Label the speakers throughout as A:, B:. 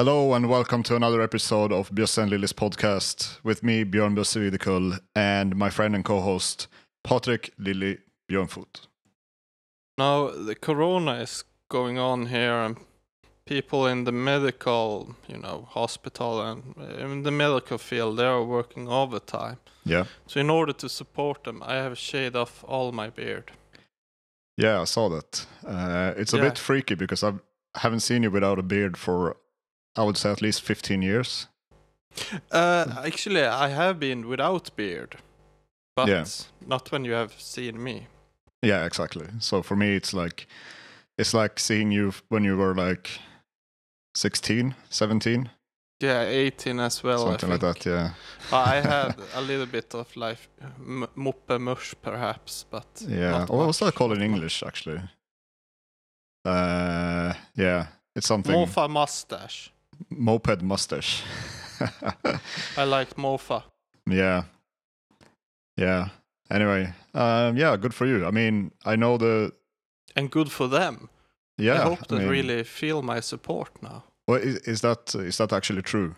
A: Hello and welcome to another episode of Bjösse and Lillis podcast with me, Björn Björsevidekull, and my friend and co-host Patrik Lilli Björnfot.
B: Now the corona is going on here, and people in the medical, you know, hospital and uh, in the medical field, they are working overtime.
A: Yeah,
B: So in order to support them, I have shaved off all my beard.
A: yeah, I saw that. Uh, it's a
B: Yeah.
A: bit freaky because I haven't seen you without a beard for, I would say, at least 15 years.
B: Uh, actually, I have been without beard, but
A: Yeah.
B: not when you have seen me.
A: Yeah, exactly. So for me, it's like, it's like seeing you when you were like 16, 17,
B: Yeah, 18 as well. I
A: something like that. Yeah,
B: I had a little bit of like m- moppe mush, perhaps, but
A: yeah.
B: not
A: What was that called in. English, actually? Uh, yeah, it's something.
B: Mofa mustache.
A: Moped mustache.
B: I liked Mofa.
A: yeah, yeah. Anyway, um, yeah, good for you. I mean, I know the
B: And good for them.
A: yeah.
B: I hope they
A: mean,
B: really feel my support now.
A: Well, is, is that is that actually true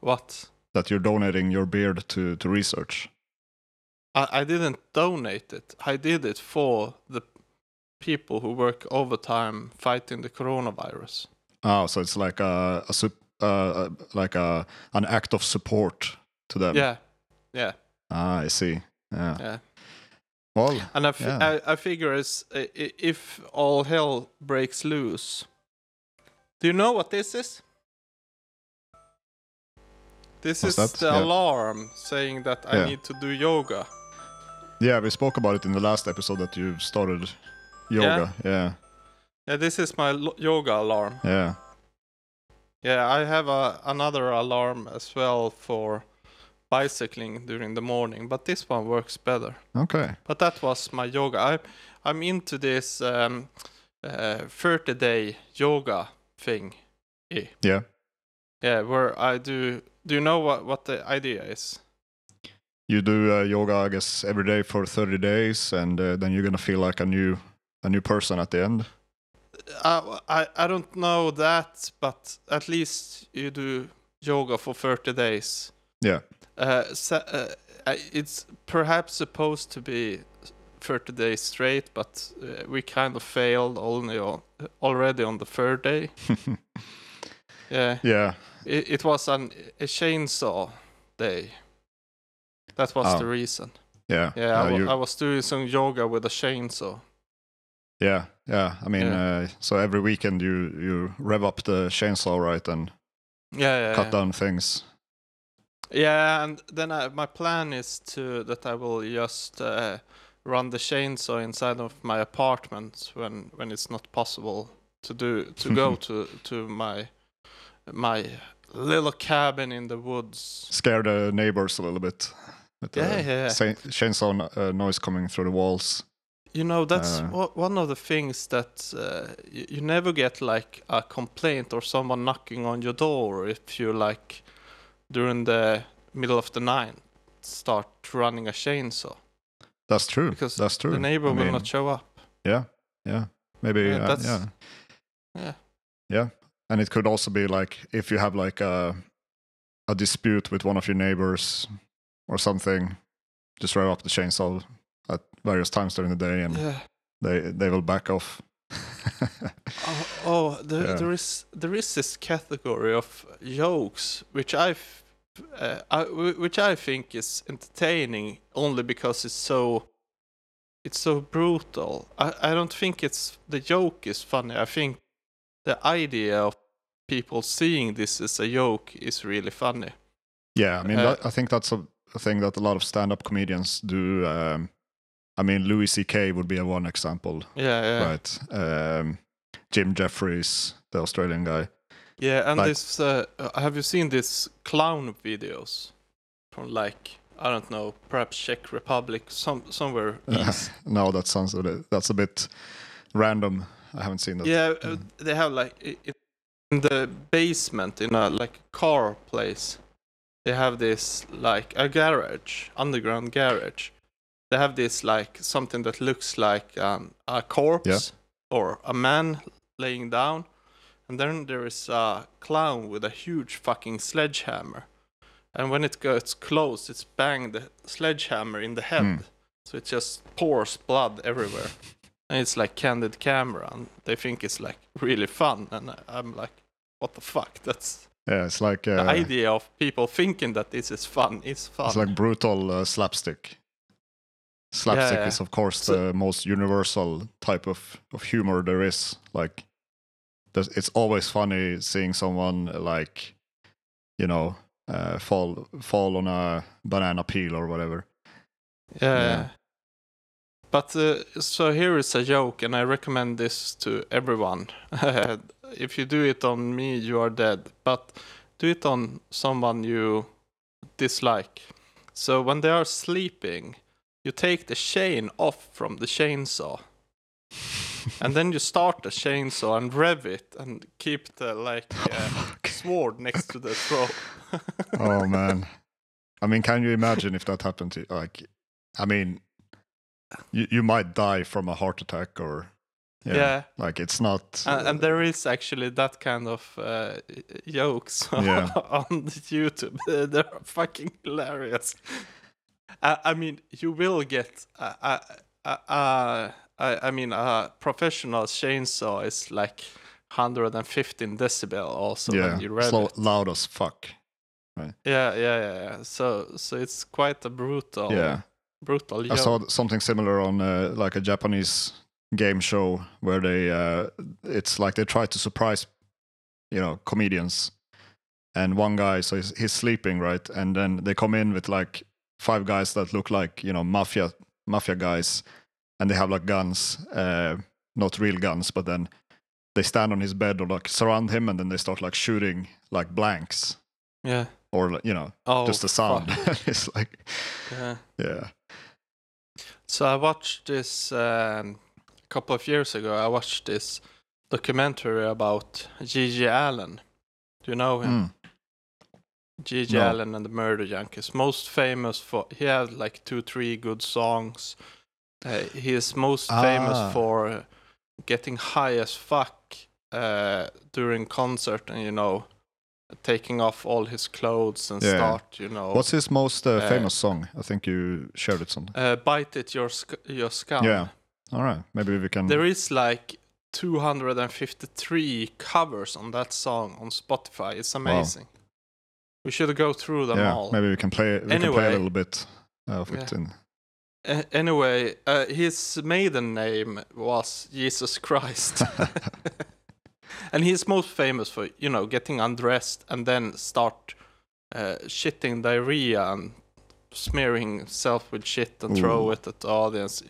B: What?
A: that you're donating your beard to to research?
B: I, I didn't donate it. I did it for the people who work overtime fighting the coronavirus.
A: Oh, so it's like a, a sup- uh, like a an act of support to them.
B: Yeah, yeah,
A: Ah, I see. Yeah.
B: yeah.
A: Well,
B: And I, fi-
A: Yeah.
B: I, I figure is if all hell breaks loose. Do you know what this is? This
A: What's
B: is
A: that?
B: the
A: Yeah.
B: alarm saying that I need to do yoga.
A: yeah, we spoke about it in the last episode that you started yoga. Yeah,
B: Yeah, this is my yoga alarm.
A: yeah.
B: Yeah, I have a, another alarm as well for bicycling during the morning, but this one works better.
A: Okay.
B: But that was my yoga. I, I'm into this um, uh, 30 day yoga thing.
A: Yeah.
B: Yeah, where I do. Do you know what, what the idea is?
A: You do uh, yoga, I guess, every day for 30 days, and uh, then you're gonna feel like a new a new person at the end.
B: Uh, I, I don't know that, but at least you do yoga for 30 days.
A: Yeah.
B: Uh, so, uh, it's perhaps supposed to be 30 days straight, but uh, we kind of failed only on, already on the third day. Yeah,
A: yeah.
B: it, it was an, a chainsaw day. That was
A: Oh.
B: the reason.
A: Yeah.
B: Yeah, I
A: Uh,
B: wa-
A: you-
B: I was doing some yoga with a chainsaw.
A: yeah. Yeah. I mean,
B: Yeah.
A: Uh, so every weekend you you rev up the chainsaw, right, and
B: Yeah, yeah.
A: cut
B: yeah.
A: down things.
B: Yeah, and then I, my plan is to that I will just uh, run the chainsaw inside of my apartment when when it's not possible to do to go to to my my little cabin in the woods.
A: Scare the neighbors a little bit. With the
B: Yeah, yeah, yeah.
A: chainsaw uh, noise coming through the walls.
B: You know, that's
A: Uh.
B: one of the things that uh, you, you never get like a complaint or someone knocking on your door if you like during the middle of the night start running a chainsaw
A: That's true.
B: because
A: That's true.
B: the neighbor
A: I
B: will
A: mean,
B: not show up.
A: Yeah. Yeah. Maybe.
B: Yeah,
A: uh,
B: that's-
A: yeah.
B: Yeah.
A: Yeah. And it could also be like if you have like a a dispute with one of your neighbors or something, just rev up the chainsaw various times during the day, and
B: Yeah.
A: they they will back off.
B: Oh, oh there,
A: Yeah.
B: there is there is this category of jokes which I, uh, I which I think is entertaining only because it's so it's so brutal. I, I don't think it's the joke is funny. I think the idea of people seeing this as a joke is really funny.
A: yeah, I mean,
B: Uh,
A: that, I think that's a, a thing that a lot of stand-up comedians do. Um, I mean, Louis C.K. would be a one example,
B: Yeah, yeah,
A: right? Um, Jim Jeffries, the Australian guy.
B: yeah. And
A: Like-
B: this, uh, uh, have you seen these clown videos from like I don't know, perhaps Czech Republic, some somewhere east?
A: no, that sounds a bit, that's a bit random. I haven't seen that.
B: Yeah, uh, they have like in the basement in a like car place. They have this like a garage, underground garage. They have this like something that looks like um, a corpse or a man laying down, and then there is a clown with a huge fucking sledgehammer, and when it gets close, it's bang the sledgehammer in the head,
A: Hmm.
B: so it just pours blood everywhere, and it's like candid camera, and they think it's like really fun, and I'm like, what the fuck? That's
A: Yeah, it's like
B: the
A: uh,
B: idea of people thinking that this is fun is fun.
A: it's like brutal uh, slapstick. Slapstick
B: yeah.
A: is of course
B: So-
A: the most universal type of, of humor there is. Like, there's, it's always funny seeing someone like, you know, uh, fall fall on a banana peel or whatever.
B: Yeah.
A: Yeah.
B: But uh, so here is a joke, and I recommend this to everyone. if you do it on me, you are dead. But do it on someone you dislike. So when they are sleeping, you take the chain off from the chainsaw, and then you start the chainsaw and rev it, and keep the like uh,
A: Fuck.
B: sword next to the throat.
A: oh man, I mean, can you imagine if that happened to like? I mean, you you might die from a heart attack or
B: Yeah.
A: like it's not.
B: and, and there is actually that kind of uh, jokes
A: Yeah.
B: on YouTube. They're fucking hilarious. I, I mean, you will get. Uh, uh, uh, uh, I, I mean, a professional chainsaw is like 115 decibel. Also,
A: yeah,
B: when you rev
A: slow,
B: it.
A: loud as fuck.
B: Yeah, yeah, yeah, yeah. So, so it's quite a brutal,
A: Yeah,
B: brutal.
A: I saw something similar on uh, like a Japanese game show where they uh, it's like they try to surprise you know comedians and one guy so he's, he's sleeping right and then they come in with like five guys that look like you know mafia mafia guys and they have like guns uh, not real guns but then they stand on his bed or like surround him and then they start like shooting like blanks
B: Yeah.
A: or you know
B: Oh,
A: just the sound it's like
B: Yeah.
A: yeah
B: So I watched this um, a couple of years ago. I watched this documentary about GG Allin. Do you know him?
A: Mm.
B: GG
A: No.
B: Allin and the Murder Junkies. Most famous for he had like two, three good songs. Uh, he is most
A: Ah.
B: famous for getting high as fuck uh, during concert and you know taking off all his clothes and
A: Yeah.
B: start you know
A: What's his most uh,
B: Uh,
A: famous song? I think you shared it some.
B: uh, bite it your sc- your scum.
A: Yeah. All right, maybe we can.
B: There is like 253 covers on that song on Spotify. It's amazing. We should go through them
A: yeah,
B: all.
A: maybe we can play. We can play
B: Anyway.
A: a little bit of it.
B: Yeah.
A: In,
B: A- anyway, uh, his maiden name was Jesus Christ. and he's most famous for, you know, getting undressed and then start uh, shitting diarrhea and smearing himself with shit and throw it at the audience.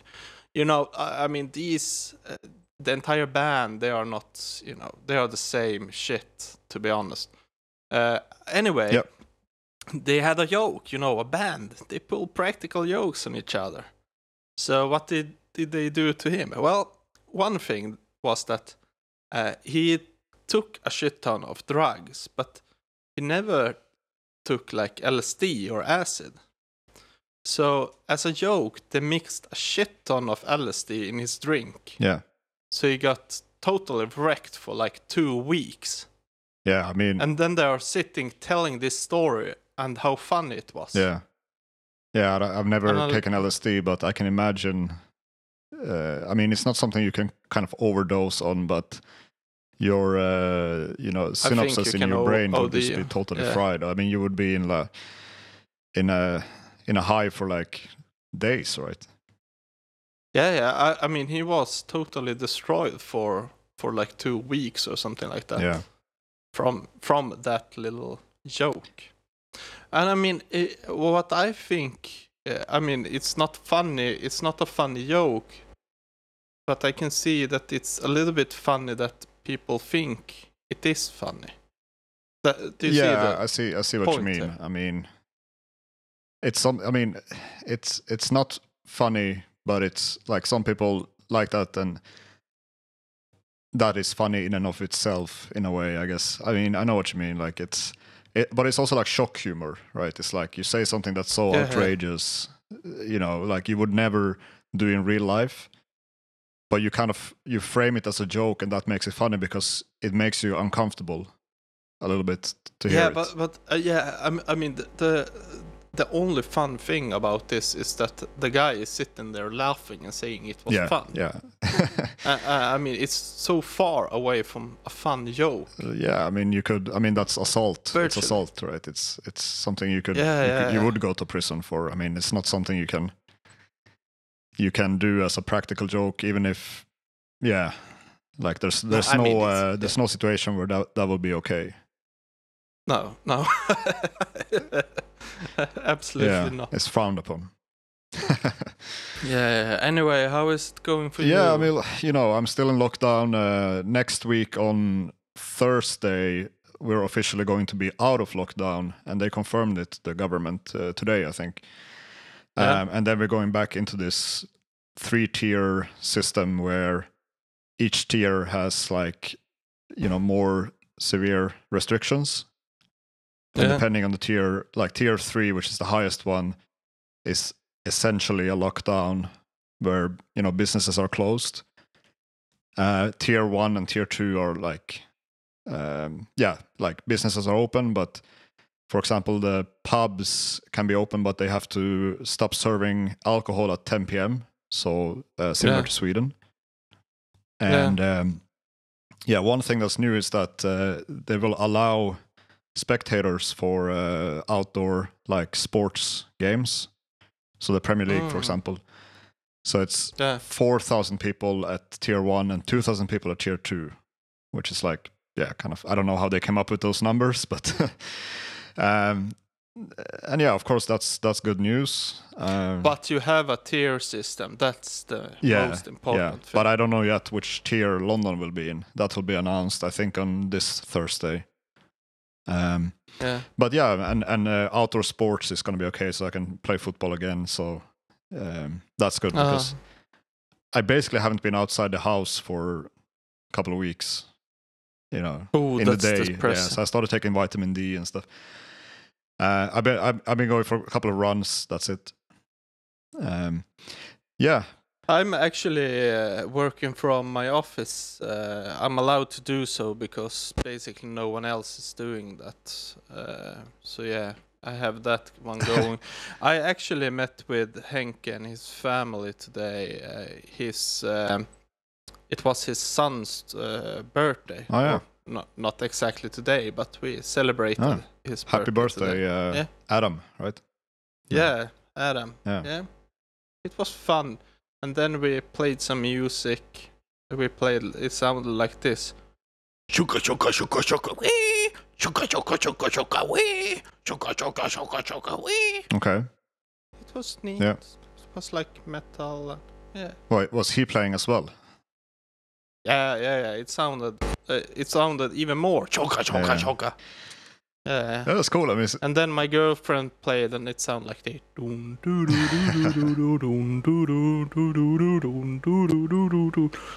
B: You know, I, I mean, these, uh, the entire band, they are not, you know, they are the same shit, to be honest. Uh, anyway,
A: Yep.
B: they had a joke, you know, a band. They pull practical jokes on each other. So what did did they do to him? Well, one thing was that uh, he took a shit ton of drugs, but he never took like LSD or acid. So as a joke, they mixed a shit ton of LSD in his drink.
A: yeah,
B: So he got totally wrecked for like two weeks.
A: Yeah. I mean,
B: And then they are sitting telling this story and how funny it was.
A: yeah, yeah. I- I've never
B: And I'll-
A: taken LSD, but I can imagine. Uh, I mean, it's not something you can kind of overdose on, but your, uh, you know, synapses
B: you
A: in your brain would just be totally
B: yeah.
A: fried. I mean, you would be in la, in a in a high for like days, right?
B: Yeah, yeah. I, I mean, he was totally destroyed for for like two weeks or something like that.
A: Yeah.
B: From from that little joke, and I mean, it, what I think. uh, I mean, it's not funny. It's not a funny joke, but I can see that it's a little bit funny that people think it is funny. That, do you
A: yeah,
B: that?
A: I see. I see what you mean.
B: there?
A: I mean, it's some. I mean, it's it's not funny, but it's like some people like that, and that is funny in and of itself, in a way. I guess. I mean, I know what you mean. Like it's, it, but it's also like shock humor, right? It's like you say something that's so
B: Yeah.
A: outrageous, you know, like you would never do in real life, but you kind of you frame it as a joke, and that makes it funny because it makes you uncomfortable a little bit to hear
B: yeah,
A: it.
B: but but uh, yeah, I mean the, the the only fun thing about this is that the guy is sitting there laughing and saying it was
A: yeah,
B: fun.
A: yeah,
B: Uh, uh, I mean, it's so far away from a fun joke.
A: yeah. I mean, you could. I mean, that's assault. It's assault, right? It's it's something you could.
B: Yeah,
A: you,
B: yeah,
A: could, you
B: yeah.
A: would go to prison for. I mean, it's not something you can. You can do as a practical joke, even if, yeah, like there's there's
B: I
A: no,
B: mean,
A: uh, there's no situation where that that would be okay.
B: No, no, absolutely
A: yeah,
B: not.
A: it's frowned upon.
B: Yeah. Anyway, how is it going for you?
A: Yeah, I mean, you know, I'm still in lockdown. Uh, next week on Thursday, we're officially going to be out of lockdown, and they confirmed it, the government, uh, today, I think.
B: Yeah.
A: Um, and then we're going back into this three tier system where each tier has like, you know, more severe restrictions. And
B: Yeah.
A: depending on the tier, like tier three, which is the highest one, is essentially a lockdown where you know businesses are closed. Uh, tier one and tier two are like, um, yeah, like businesses are open, but for example, the pubs can be open, but they have to stop serving alcohol at 10 p.m. So uh, similar
B: Yeah.
A: to Sweden.
B: Yeah.
A: And um, yeah, one thing that's new is that uh, they will allow spectators for uh, outdoor like sports games. So the Premier League, for
B: Mm.
A: example. So it's
B: Yeah.
A: 4,000 people at tier one and 2,000 people at tier two, which is like, yeah, kind of, I don't know how they came up with those numbers, but, um, and yeah, of course, that's, that's good news. Um,
B: But you have a tier system. That's the
A: yeah,
B: most
A: yeah,
B: important thing.
A: but I don't know yet which tier London will be in. That will be announced, I think, on this Thursday. Um,
B: yeah.
A: but yeah, and and uh, outdoor sports is going to be okay, so I can play football again. So um, that's good
B: Uh,
A: because I basically haven't been outside the house for a couple of weeks. You know,
B: oh,
A: in the day. Yeah, so I started taking vitamin D and stuff. Uh, I've been I've, I've been going for a couple of runs. That's it. Um, yeah,
B: I'm actually uh, working from my office. Uh, I'm allowed to do so because basically no one else is doing that. Uh, so yeah, I have that one going. I actually met with Henke and his family today. Uh, his um, it was his son's uh, birthday.
A: Oh, yeah.
B: Or Not not exactly today, but we celebrated
A: Ah,
B: his birthday
A: happy
B: birthday.
A: uh,
B: Yeah.
A: Adam. Right?
B: Yeah, Adam.
A: Yeah.
B: Yeah. It was fun. And then we played some music. We played, it sounded like this.
C: Shuka shuka shuka shuka wee. Shuka shuka shuka shuka wee. Shuka shuka shuka shuka wee.
A: Okay.
B: It was neat.
A: Yeah.
B: It was like metal. Yeah.
A: Wait, was he playing as well?
B: Yeah, yeah, yeah. It sounded, uh, it sounded even more.
C: Shuka shuka
A: Yeah.
C: shuka.
B: Yeah.
A: Yeah, that's cool. I mean,
B: And then my girlfriend played, and it sounded like doo.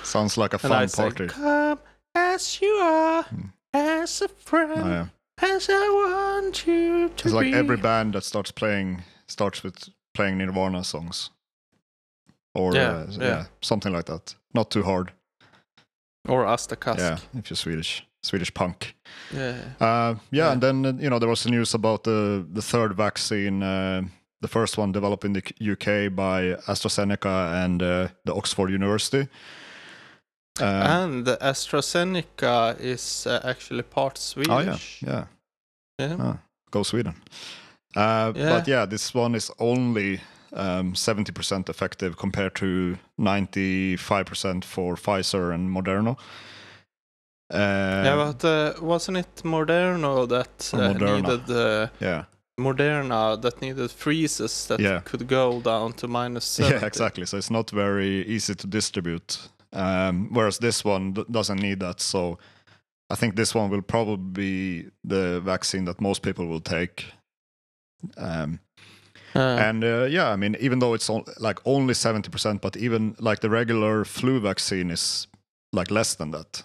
A: sounds like a fun
B: say,
A: party.
B: Come as you are,
A: Hmm.
B: as a friend,
A: Oh, yeah.
B: as I want you to
A: It's like every band that starts playing starts with playing Nirvana songs, or
B: Yeah,
A: uh,
B: yeah,
A: something like that. Not too hard.
B: Or Asta Kask.
A: Yeah, if you're Swedish, Swedish punk.
B: Yeah.
A: Uh, yeah,
B: Yeah.
A: and then you know there was the news about the the third vaccine, uh, the first one developed in the UK by AstraZeneca and uh, the Oxford University. Uh,
B: and AstraZeneca is uh, actually part Swedish.
A: oh yeah, yeah,
B: Yeah.
A: Ah, go Sweden. Uh,
B: Yeah.
A: But yeah, this one is only um, 70% effective compared to 95% for Pfizer and Moderna. Uh,
B: yeah, but uh, wasn't it Moderna that uh, needed uh,
A: yeah,
B: Moderna that needed freezes that
A: Yeah.
B: could go down to minus 70?
A: yeah, exactly. So it's not very easy to distribute. Um, whereas this one doesn't need that. So I think this one will probably be the vaccine that most people will take. Um,
B: Uh,
A: and uh, yeah, I mean, even though it's on, like only seventy percent, but even like the regular flu vaccine is like less than that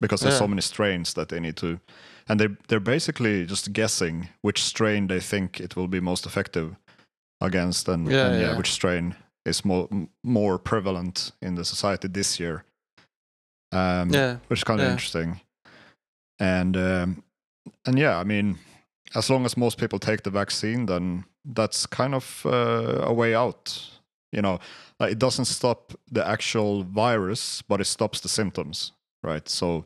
A: because there's so many strains that they need to, and they they're basically just guessing which strain they think it will be most effective against, and,
B: Yeah,
A: and yeah,
B: yeah.
A: which strain is more more prevalent in the society this year. Um,
B: Yeah.
A: which is kind of
B: Yeah.
A: interesting. And um, and yeah, I mean, as long as most people take the vaccine, then that's kind of uh, a way out. You know, like, it doesn't stop the actual virus, but it stops the symptoms, right? So,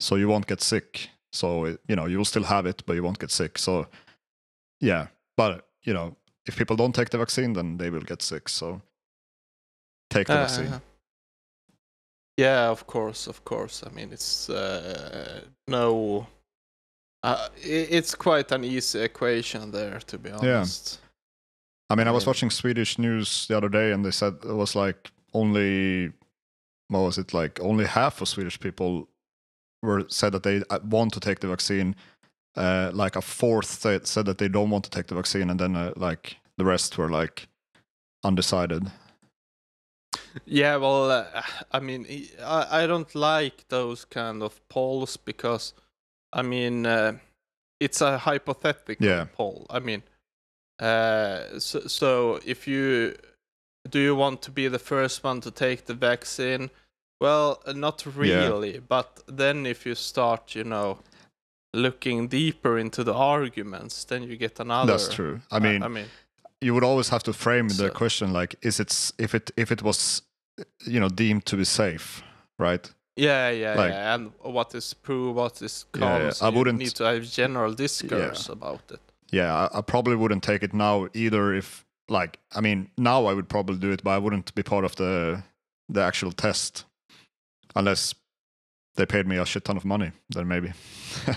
A: so you won't get sick. So it, you know, you'll still have it, but you won't get sick. So, yeah, but you know, if people don't take the vaccine, then they will get sick. So, take the
B: Uh,
A: vaccine.
B: Yeah, of course, of course. I mean, it's uh, no. Uh, it's quite an easy equation there, to be honest. Yeah.
A: I mean, I was watching Swedish news the other day, and they said it was like only, what was it like? Only half of Swedish people were said that they uh, want to take the vaccine. Uh, like a fourth said, said that they don't want to take the vaccine, and then uh, like the rest were like undecided.
B: Yeah, well, uh, I mean, I, I don't like those kind of polls because, I mean, uh, it's a hypothetical
A: Yeah.
B: poll. I mean, uh, so, so if you do you want to be the first one to take the vaccine? Well, uh, not really. But then if you start, you know, looking deeper into the arguments, then you get another.
A: That's true. I mean,
B: I mean,
A: you would always have to frame the question like, is it if it if it was, you know, deemed to be safe, right?
B: Yeah, yeah,
A: Like-
B: yeah. And what is pro, what is
A: Yeah, yeah. I wouldn't-
B: need to have general discourse about it.
A: yeah, I, I probably wouldn't take it now either. If like, I mean, now I would probably do it, but I wouldn't be part of the the actual test unless they paid me a shit ton of money. Then maybe.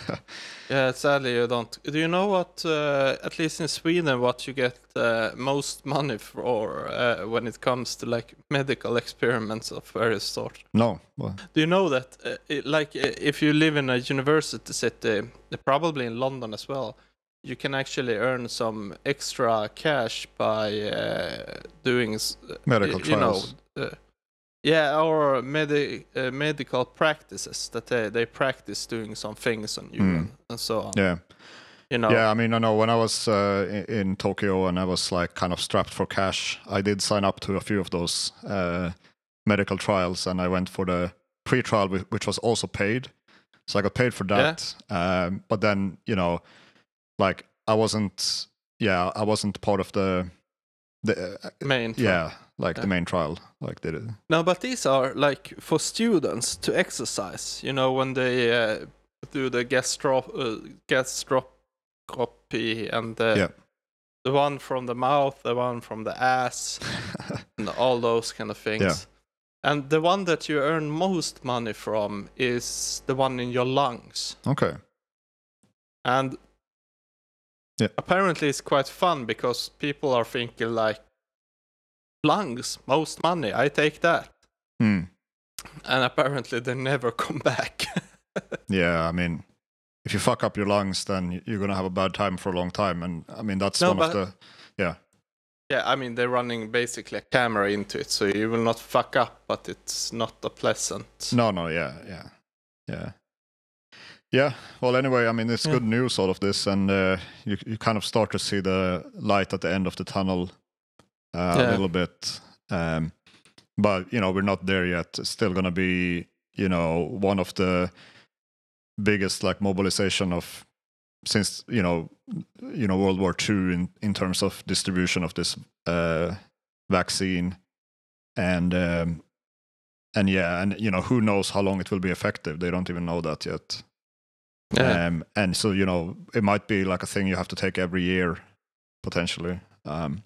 B: Yeah, sadly you don't. Do you know what? Uh, at least in Sweden, what you get uh, most money for uh, when it comes to like medical experiments of various sorts.
A: no. Well,
B: Do you know that? Uh, it, like, uh, if you live in a university city, probably in London as well, you can actually earn some extra cash by uh, doing s- uh,
A: medical
B: you know, uh, yeah, or medi- uh, medical practices that they, they practice doing some things on you
A: Mm.
B: and, so on.
A: yeah.
B: You know,
A: Yeah, I mean, I know when I was uh, in, in Tokyo and I was like kind of strapped for cash, I did sign up to a few of those uh, medical trials, and I went for the pre-trial, which was also paid. So I got paid for that. Um, but then, you know, like I wasn't, yeah, I wasn't part of the, the uh,
B: main. tri-
A: yeah, like
B: Yeah.
A: the main trial, like they did.
B: No, but these are like for students to exercise. You know, when they uh, do the gastro uh, gastroscopy and the
A: Yeah.
B: the one from the mouth, the one from the ass, and all those kind of things.
A: Yeah.
B: And the one that you earn most money from is the one in your lungs.
A: okay.
B: And
A: Yeah.
B: apparently it's quite fun because people are thinking like lungs, most money, I take that.
A: Hmm.
B: And apparently they never come back.
A: Yeah, I mean, if you fuck up your lungs, then you're gonna have a bad time for a long time, and I mean that's
B: No,
A: one of the
B: yeah, yeah I mean they're running basically a camera into it, so you will not fuck up, but it's not a pleasant.
A: No, no, yeah, yeah, yeah, yeah. Well, anyway, I mean, it's
B: Yeah.
A: good news out of this, and uh, you you kind of start to see the light at the end of the tunnel uh, a little bit. Um, but you know, we're not there yet. It's still gonna be, you know, one of the biggest like mobilization of since you know, you know, World War II in in terms of distribution of this uh, vaccine, and um, and yeah, and you know, who knows how long it will be effective? They don't even know that yet.
B: Yeah.
A: Um, and so you know, it might be like a thing you have to take every year, potentially. Um,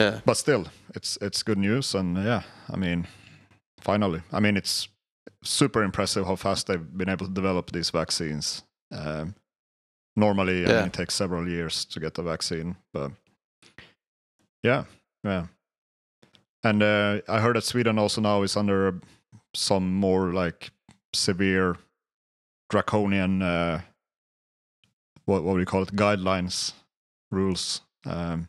B: yeah.
A: but still, it's it's good news, and yeah, I mean, finally, I mean, it's super impressive how fast they've been able to develop these vaccines. Um, normally, I mean, it takes several years to get the vaccine, but yeah, yeah. And uh, I heard that Sweden also now is under some more like severe, draconian, uh, what what do you call it, guidelines, rules. Um,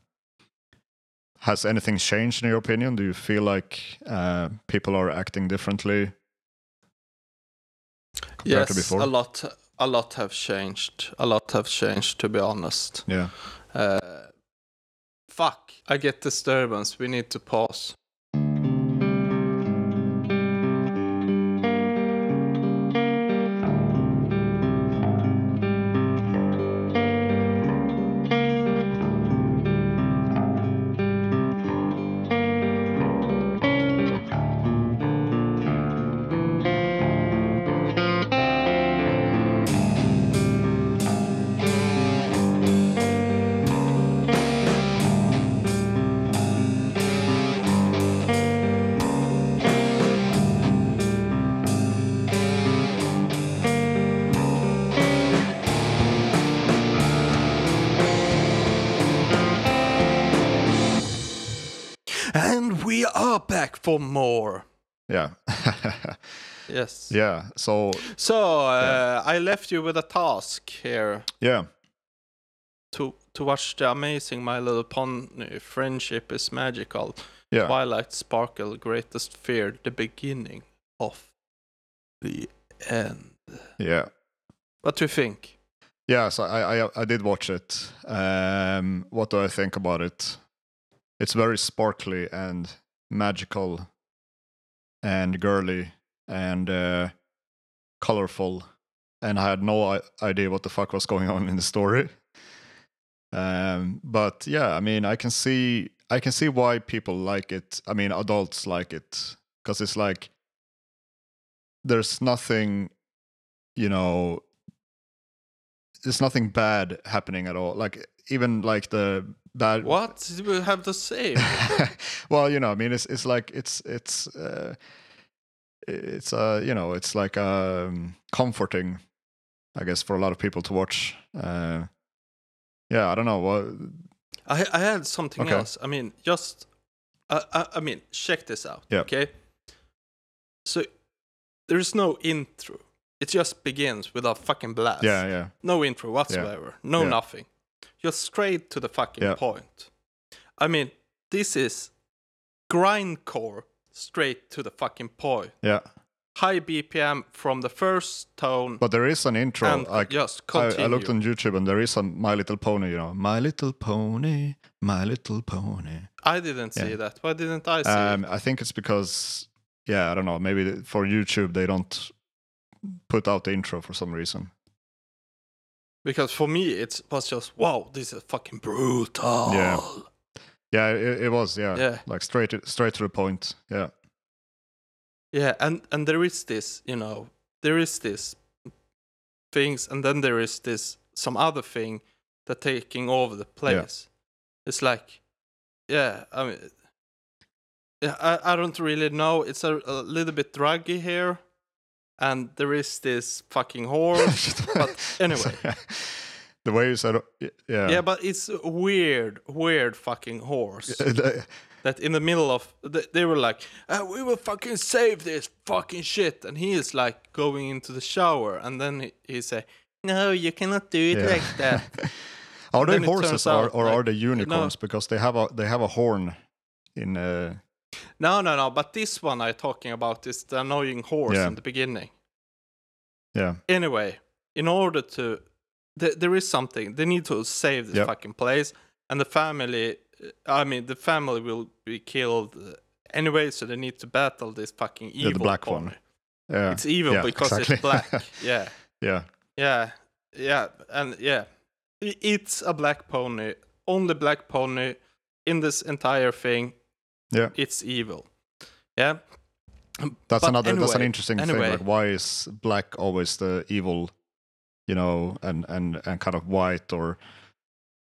A: has anything changed in your opinion? Do you feel like uh, people are acting differently compared to
B: Yes,
A: before?
B: a lot, a lot have changed. A lot have changed, to be honest.
A: Yeah,
B: Uh, fuck. I get disturbance. We need to pause.
A: Yeah. So
B: So uh, I left you with a task here
A: yeah.
B: to to watch the amazing My Little Pony. Friendship is magical.
A: Yeah.
B: Twilight Sparkle, Greatest Fear, the beginning of the end.
A: Yeah.
B: What do you think?
A: Yeah, so I, I I did watch it. Um, what do I think about it? It's very sparkly and magical, and girly and uh, colorful, and I had no idea what the fuck was going on in the story. Um, but yeah, I mean, I can see I can see why people like it. I mean, adults like it because it's like there's nothing, you know, there's nothing bad happening at all. Like even like the bad.
B: What do we have to say?
A: well, you know, I mean, it's it's like it's it's uh, it's uh you know it's like um comforting, I guess, for a lot of people to watch. Uh, yeah, I don't know what.
B: I I had something
A: Okay.
B: else. I mean, just I, I I mean, check this out.
A: Yeah.
B: Okay. So there's no intro. It just begins with a fucking blast.
A: Yeah, yeah,
B: No intro whatsoever. No
A: Yeah.
B: nothing. Just straight to the fucking
A: Yeah.
B: point. I mean, this is grindcore straight to the fucking point.
A: yeah.
B: High BPM from the first tone
A: But there is an intro.
B: and
A: like
B: just
A: I,
B: continue.
A: I looked on YouTube and there is a My Little Pony. You know, My Little Pony, My Little Pony.
B: I didn't see
A: Yeah.
B: that. Why didn't I see
A: Um,
B: it?
A: I think it's because, yeah, I don't know. Maybe for YouTube they don't put out the intro for some reason.
B: Because for me, it was just wow, this is fucking brutal.
A: Yeah. Yeah, it, it was. Yeah,
B: Yeah.
A: like straight to, straight to the point. Yeah,
B: Yeah, and and there is this, you know, there is this things, and then there is this some other thing that taking over the place. It's like, yeah, I mean, yeah, I, I don't really know. It's a, a little bit druggy here, and there is this fucking horse. but anyway.
A: the way you said, yeah,
B: yeah, but it's a weird, weird fucking horse. That in the middle of they were like uh, we will fucking save this fucking shit and he is like going into the shower and then he, he say no you cannot do it
A: yeah.
B: like that
A: are they horses or, or
B: like,
A: are they unicorns? Because they have a they have a horn in. Uh,
B: no no no but this one i'm talking about is the annoying horse
A: Yeah.
B: in the beginning
A: yeah,
B: anyway in order to th- there is something they need to save this
A: Yep.
B: fucking place and the family i mean the family will be killed uh, anyway so they need to battle this fucking evil
A: Yeah, the black one. yeah,
B: it's evil
A: yeah,
B: because
A: exactly.
B: it's black yeah
A: yeah,
B: Yeah, yeah, and yeah, it's a black pony, only black pony in this entire thing.
A: yeah.
B: It's evil. Yeah,
A: That's
B: But
A: another. that's an interesting
B: anyway.
A: thing. Like, why is black always the evil? You know, and and and kind of white or,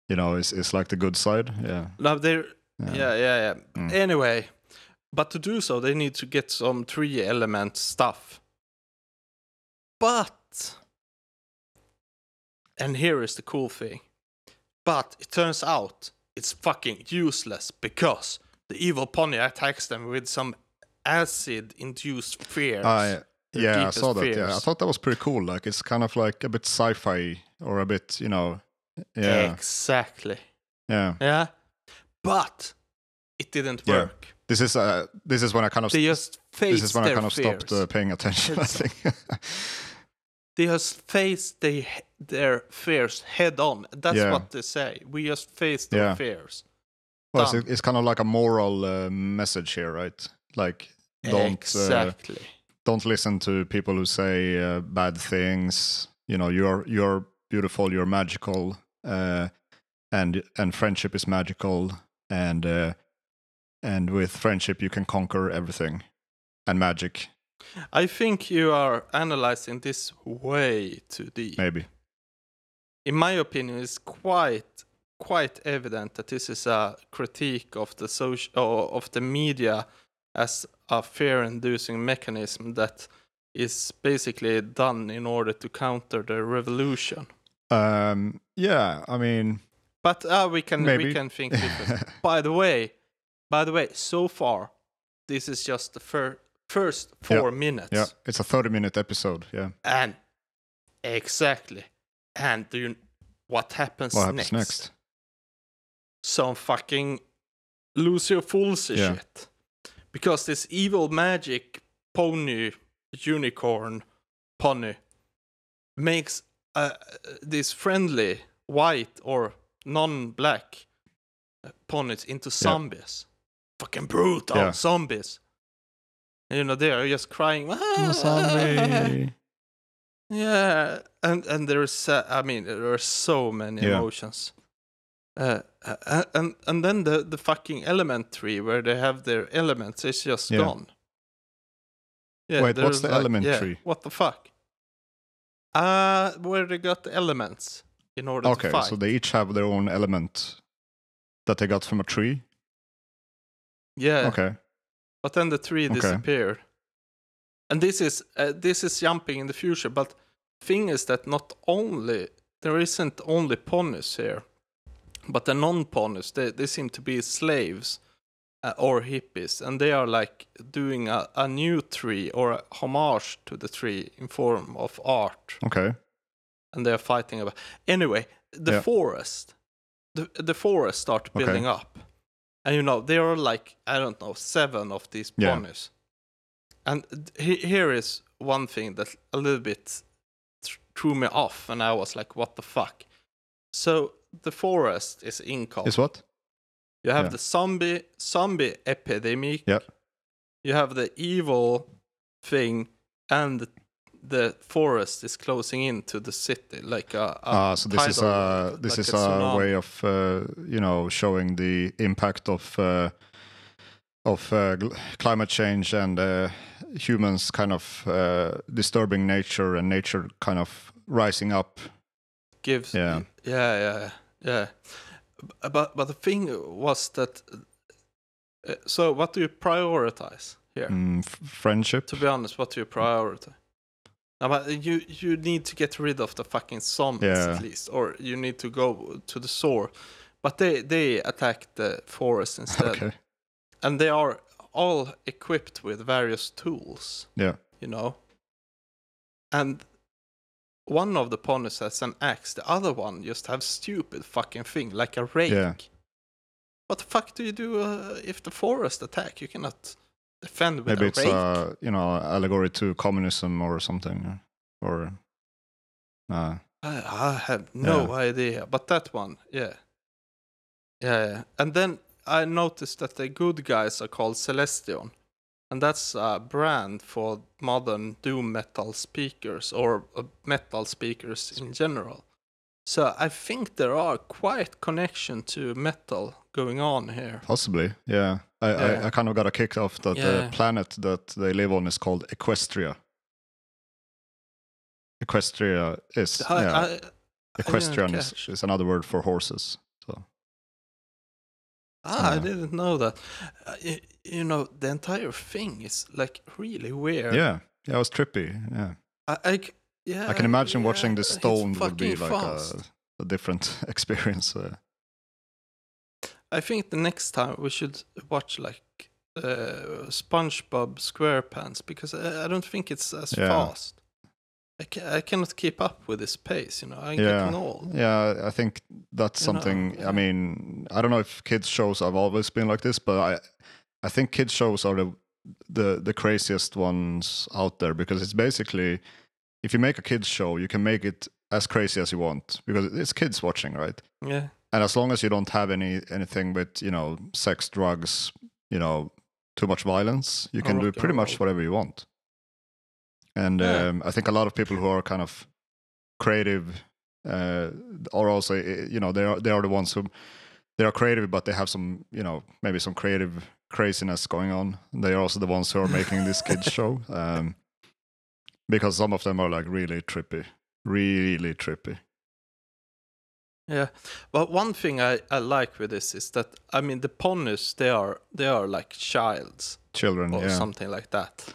A: you know, is is like the good side. Yeah,
B: now there.
A: yeah,
B: Yeah, yeah, yeah.
A: Mm.
B: Anyway, but to do so, they need to get some three element stuff. But, and here is the cool thing. But it turns out it's fucking useless because the evil pony attacks them with some acid induced fears.
A: I yeah, I saw that. Yeah, I thought that was pretty cool. Like, it's kind of like a bit sci-fi or a bit, you know, yeah,
B: Exactly.
A: yeah.
B: Yeah. But it didn't
A: Yeah.
B: work.
A: This is uh, this is when I kind of
B: They just faced
A: this is when I kind of
B: fears.
A: stopped uh, paying attention. I think.
B: they just face they, their fears head on. That's
A: Yeah.
B: what they say. We just face their
A: Yeah.
B: fears.
A: Well, it's, it's kind of like a moral uh, message here, right? Like don't uh,
B: exactly.
A: Don't listen to people who say uh, bad things. You know, you're you're beautiful, you're magical, uh, and and friendship is magical, and uh, and with friendship you can conquer everything, and magic
B: I think you are analyzing this way too deep.
A: maybe.
B: In my opinion, it's quite quite evident that this is a critique of the social of the media as a fear-inducing mechanism that is basically done in order to counter the revolution.
A: Um, yeah, I mean,
B: But uh, we can
A: Maybe.
B: we can think different. by the way, by the way, so far this is just the fir- first four minutes.
A: yeah, it's a thirty-minute episode. Yeah,
B: And exactly. And do you what happens,
A: what happens next?
B: Some fucking Lucio Fulci
A: Yeah.
B: shit. Because this evil magic pony unicorn pony makes uh, this friendly white or non-black uh, ponies into zombies. Fucking brutal
A: Yeah.
B: zombies. And, you know, they are just crying.
A: Zombie.
B: Yeah, and and there's uh, I mean there are so many
A: Yeah.
B: emotions. Uh, uh, and and then the the fucking element tree where they have their elements is just
A: Yeah.
B: gone. Yeah,
A: Wait, what's the element
B: yeah,
A: tree?
B: What the fuck? Uh where they got the elements in order to
A: Okay, so they each have their own element that they got from a tree.
B: yeah,
A: Okay,
B: but then the tree
A: Okay.
B: disappeared. And this is uh, this is jumping in the future, but thing is that not only there isn't only ponies here, but the non-ponies they they seem to be slaves uh, or hippies, and they are like doing a, a new tree or a homage to the tree in form of art,
A: okay,
B: and they are fighting about. Anyway, the
A: Yeah.
B: forest, the the forest start
A: Okay.
B: building up, and you know there are like I don't know seven of these
A: Yeah.
B: ponies, and he, here is one thing that a little bit th- threw me off, and I was like, what the fuck? So the forest is income.
A: is what?
B: You have
A: Yeah.
B: the zombie zombie epidemic.
A: Yep.
B: You have the evil thing, and the forest is closing into the city like a. a
A: Ah, so this is a this
B: like
A: is
B: a tsunami.
A: way of uh, you know showing the impact of uh, of uh, climate change and uh, humans kind of uh, disturbing nature and nature kind of rising up.
B: gives.
A: Yeah.
B: Yeah, yeah, yeah. But but the thing was that. Uh, so what do you prioritize here?
A: Mm, friendship.
B: To be honest, what do you prioritize? No, but you you need to get rid of the fucking zombies
A: Yeah.
B: at least, or you need to go to the store. But they they attack the forest instead,
A: Okay.
B: and they are all equipped with various tools.
A: Yeah.
B: you know. And one of the ponies has an axe, the other one just have stupid fucking thing like a rake.
A: Yeah.
B: What the fuck do you do uh, if the forest attack? You cannot defend with
A: Maybe
B: a
A: it's
B: rake.
A: a you know allegory to communism or something, or uh,
B: I, I have no idea, but that one, yeah. yeah, yeah. And then I noticed that the good guys are called Celestion, and that's a brand for modern doom metal speakers or uh, metal speakers in general. So I think there are quite connection to metal going on here.
A: possibly. Yeah. I,
B: Yeah.
A: I, I kind of got a kick off that
B: Yeah.
A: the planet that they live on is called Equestria. Equestria is
B: I,
A: yeah.
B: I, I didn't
A: Equestrian is, is another word for horses.
B: Ah, I
A: Uh,
B: didn't know that. Uh, you, you know, the entire thing is like really weird.
A: yeah, yeah, it was trippy. Yeah,
B: I, I c- yeah,
A: I can imagine watching
B: yeah,
A: this
B: it's
A: stoned would be
B: fucking
A: like a,
B: fast.
A: a different experience. Uh,
B: I think the next time we should watch like uh, SpongeBob SquarePants because I, I don't think it's as
A: Yeah.
B: fast. I, ca- I cannot keep up with this pace. You know, I'm
A: Yeah.
B: getting old.
A: yeah, I think that's
B: You know,
A: something.
B: yeah.
A: I mean, I don't know if kids shows have always been like this, but I, I think kids shows are the the the craziest ones out there because it's basically if you make a kids show, you can make it as crazy as you want because it's kids watching, right?
B: Yeah,
A: and as long as you don't have any anything with you know sex, drugs, you know, too much violence, you
B: oh,
A: can do pretty much whatever you want. And
B: Yeah.
A: um, I think a lot of people who are kind of creative uh, are also uh, you know they are they are the ones who they are creative, but they have some you know maybe some creative craziness going on. They are also the ones who are making this kids show um, because some of them are like really trippy, really trippy.
B: Yeah, but one thing I, I like with this is that I mean the ponies they are they are like childs
A: Children,
B: or
A: yeah,
B: something like that.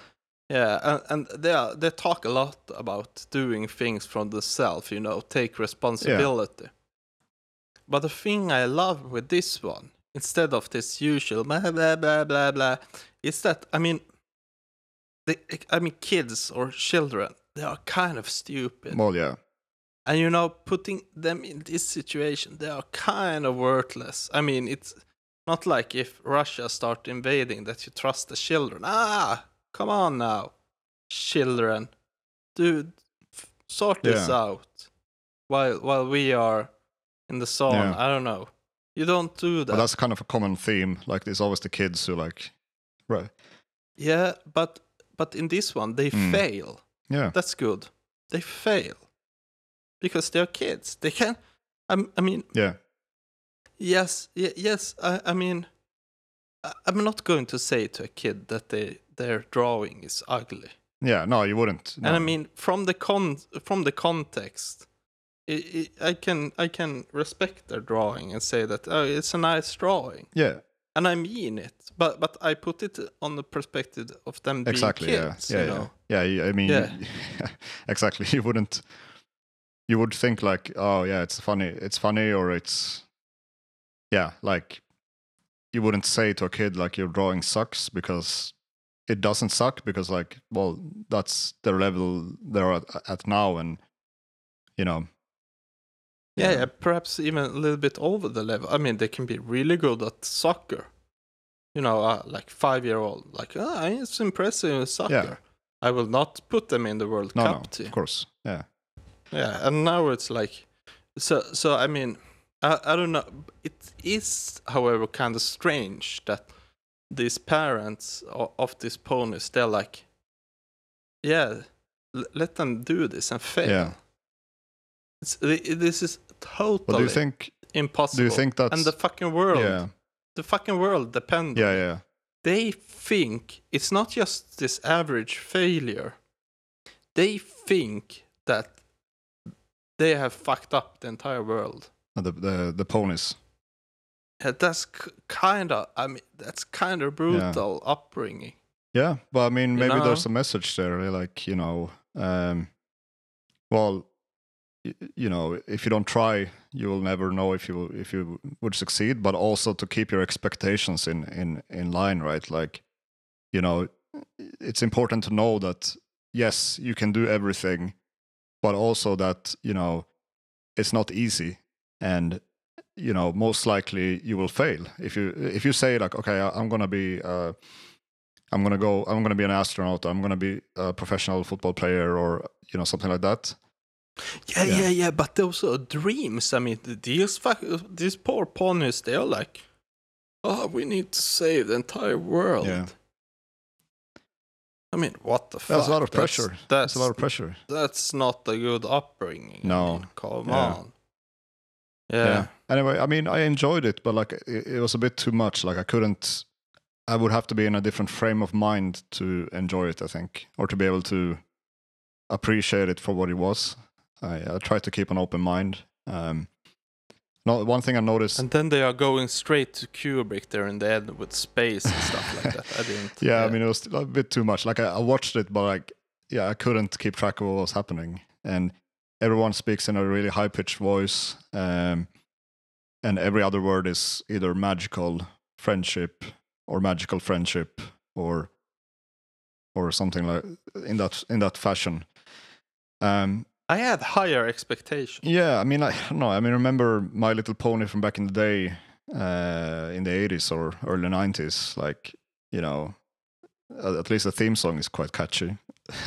B: Yeah, and, and they are, they talk a lot about doing things from the self, you know, take responsibility. Yeah. But the thing I love with this one, instead of this usual blah blah blah blah blah, is that I mean, the I mean kids or children they are kind of stupid.
A: well, yeah,
B: And you know, putting them in this situation, they are kind of worthless. I mean, it's not like if Russia start invading that you trust the children. Ah, come on now, children, dude, sort this
A: Yeah.
B: out. While while we are in the zone,
A: Yeah.
B: I don't know. You don't do that.
A: but that's kind of a common theme. Like there's always the kids who like, right,
B: yeah, but but in this one they
A: Mm.
B: fail.
A: yeah,
B: That's good. They fail because they're kids. They can. I, I mean,
A: yeah,
B: Yes, y- yes. I, I mean, I'm not going to say to a kid that they their drawing is ugly.
A: yeah. No, you wouldn't.
B: And I mean, from the con from the context, i i I can I can respect their drawing and say that oh, it's a nice drawing,
A: yeah,
B: and I mean it. But but I put it on the perspective of them being
A: exactly,
B: kids.
A: yeah, yeah,
B: you
A: yeah.
B: know?
A: yeah. I mean,
B: Yeah.
A: exactly. You wouldn't. You would think like, oh yeah, it's funny. It's funny, or it's, yeah, like, you wouldn't say to a kid like your drawing sucks because it doesn't suck because like, well, that's their level they're at, at now, and you know,
B: Yeah,
A: Yeah.
B: yeah, perhaps even a little bit over the level. I mean, they can be really good at soccer. You know, uh, like five year old, like, ah, it's impressive in soccer. I will not put them in the World
A: no,
B: Cup
A: no,
B: team.
A: of course, yeah,
B: Yeah, and now it's like, so, so I mean, I, I don't know. It is, however, kind of strange that these parents of, these ponies, they're like, yeah, let them do this and fail.
A: Yeah.
B: It's, this is totally
A: But do you think?
B: impossible.
A: Do you think that's?
B: and the fucking world,
A: yeah,
B: the fucking world depends.
A: yeah, yeah.
B: They think it's not just this average failure. They think that they have fucked up the entire world.
A: The the the ponies.
B: Yeah, That's kind of, I mean, that's kind of brutal upbringing.
A: Yeah, but I mean,
B: You
A: maybe
B: know?
A: there's a message there, like you know, um, well, you know, if you don't try, you will never know if you if you would succeed. But also to keep your expectations in in in line, right? Like, you know, it's important to know that yes, you can do everything, but also that you know, it's not easy, and you know, most likely you will fail if you if you say like, okay, I- I'm gonna be. Uh, I'm gonna go. I'm gonna be an astronaut. I'm gonna be a professional football player, or you know something like that.
B: Yeah,
A: Yeah.
B: yeah, yeah, but those are dreams. I mean, these, fuck, these poor ponies, they're like, oh, we need to save the entire world.
A: Yeah.
B: I mean, what the fuck?
A: That's a lot of
B: That's-
A: pressure.
B: That's,
A: That's a lot of pressure.
B: that's not a good upbringing. I
A: No.
B: mean, come
A: Yeah.
B: on. Yeah.
A: Anyway, I mean, I enjoyed it, but like it, it was a bit too much. Like I couldn't. I would have to be in a different frame of mind to enjoy it. I think, or to be able to appreciate it for what it was. I, I tried to keep an open mind. Um, no, one thing I noticed.
B: And then they are going straight to Kubrick there in the end with space and stuff like that. I didn't.
A: yeah, I mean, it was a bit too much. Like I, I watched it, but like, yeah, I couldn't keep track of what was happening, and everyone speaks in a really high pitched voice, um, and every other word is either magical friendship or magical friendship or or something like in that in that fashion. Um,
B: I had higher expectations.
A: yeah, I mean, I don't. I mean, remember My Little Pony from back in the day, uh, in the eighties or early nineties. Like, you know, at least the theme song is quite catchy.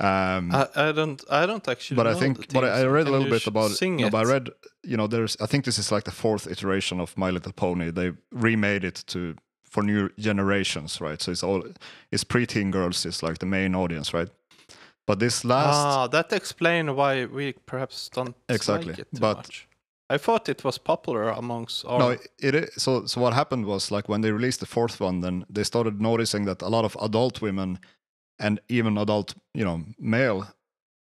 A: Um,
B: I, I don't I don't actually.
A: but I think, but I, I read a little bit about.
B: sing
A: no,
B: it.
A: but I read, you know, there's. I think this is like the fourth iteration of My Little Pony. They remade it to for new generations, right? So it's all it's preteen girls is like the main audience, right? But this last,
B: Ah, that explains why we perhaps don't
A: Exactly,
B: like
A: but-
B: much. I thought it was popular amongst our.
A: no, it is. So so what happened was like when they released the fourth one, then they started noticing that a lot of adult women and even adult, you know, male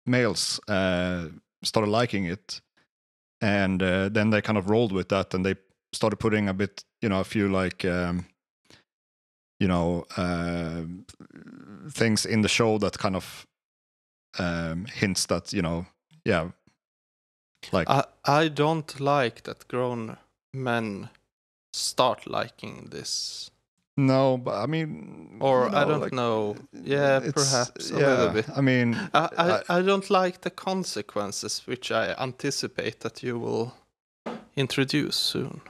A: males uh, started liking it, and uh, then they kind of rolled with that, and they started putting a bit, you know, a few like, um, you know, uh, things in the show that kind of um, hints that you know, yeah, like
B: I I don't like that grown men start liking this,
A: no, but I mean,
B: or
A: you
B: I don't
A: like,
B: know. Yeah, perhaps a
A: yeah,
B: little bit.
A: I mean,
B: I, I,
A: I-
B: I don't like the consequences, which I anticipate that you will introduce soon.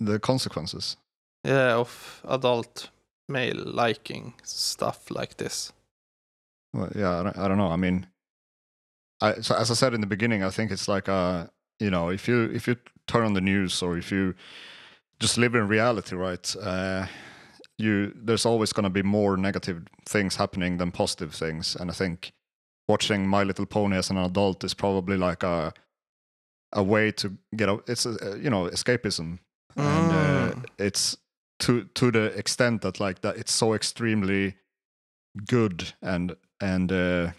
A: the consequences.
B: Yeah, of adult male liking stuff like this.
A: Well, yeah, I don't, I don't know. I mean, I so as I said in the beginning, I think it's like uh, you know, if you if you turn on the news or if you just live in reality, right? Uh, you there's always going to be more negative things happening than positive things, and I think watching My Little Pony as an adult is probably like a a way to get out. It's a, you know escapism, and uh,
B: Mm.
A: it's to to the extent that like that it's so extremely good and and uh,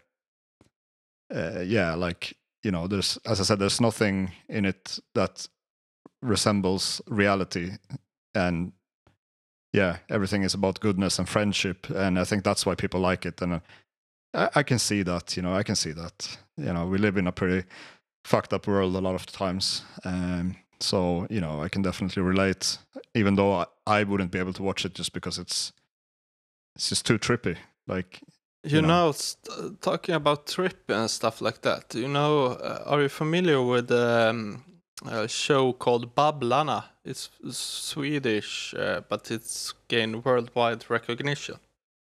A: uh yeah like you know there's as i said there's nothing in it that resembles reality. And yeah everything is about goodness and friendship. And i think that's why people like it. And uh, I, I can see that you know i can see that. You know we live in a pretty fucked up world a lot of times. Um so you know i can definitely relate even though I, I wouldn't be able to watch it just because it's it's just too trippy. Like
B: You,
A: you know.
B: know, st- talking about trip and stuff like that. You know, uh, are you familiar with um, a show called Babblarna? It's Swedish, uh, but it's gained worldwide recognition.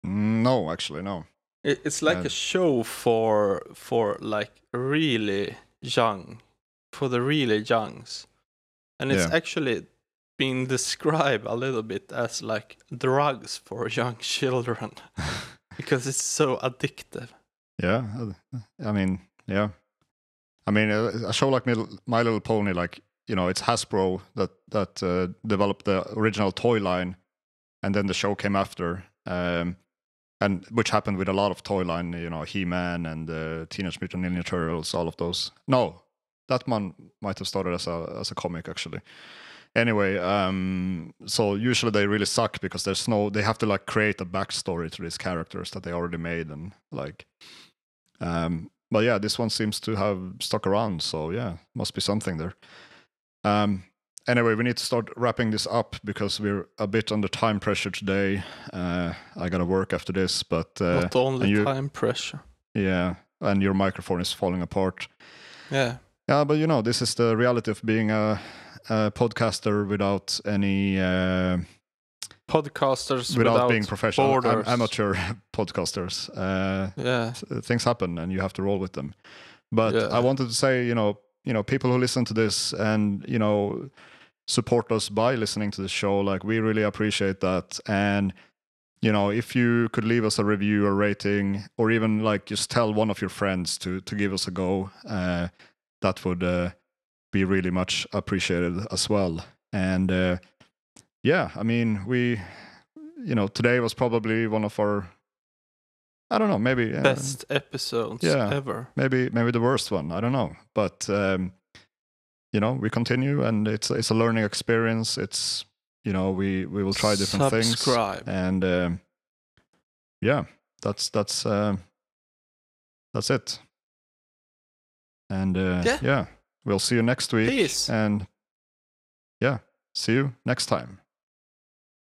A: no actually no
B: It, it's like
A: Yeah.
B: a show for for like really young, for the really youngs, and it's
A: Yeah.
B: actually been described a little bit as like drugs for young children because it's so addictive.
A: Yeah, uh, I mean, yeah, I mean, uh, a show like My Little Pony, like you know, it's Hasbro that that uh, developed the original toy line, and then the show came after, um, and which happened with a lot of toy line, you know, He Man and uh, Teenage Mutant Ninja Turtles, all of those. No, that one might have started as a as a comic actually. Anyway, um, so usually they really suck because there's no, they have to like create a backstory to these characters that they already made and like um, but yeah, this one seems to have stuck around, so yeah, must be something there. Um, anyway, we need to start wrapping this up because we're a bit under time pressure today. Uh, I gotta work after this, but uh,
B: Not only
A: you-
B: time pressure.
A: yeah, and your microphone is falling apart.
B: Yeah.
A: Yeah, but you know, this is the reality of being a, a podcaster without any, uh,
B: Podcasters
A: without,
B: without,
A: being professional, am- amateur podcasters. Uh,
B: Yeah.
A: things happen and you have to roll with them but
B: Yeah.
A: i wanted to say you know you know people who listen to this and you know support us by listening to the show like we really appreciate that and you know if you could leave us a review or rating or even like just tell one of your friends to to give us a go uh, that would uh, be really much appreciated as well and uh, yeah i mean we you know today was probably one of our i don't know maybe uh,
B: Best episodes
A: yeah.
B: ever.
A: maybe maybe the worst one i don't know but um you know we continue and it's it's a learning experience it's you know we we will try different things
B: Subscribe.
A: and um yeah that's that's um that's it and uh
B: Yeah.
A: yeah we'll see you next week
B: Peace.
A: and yeah see you next time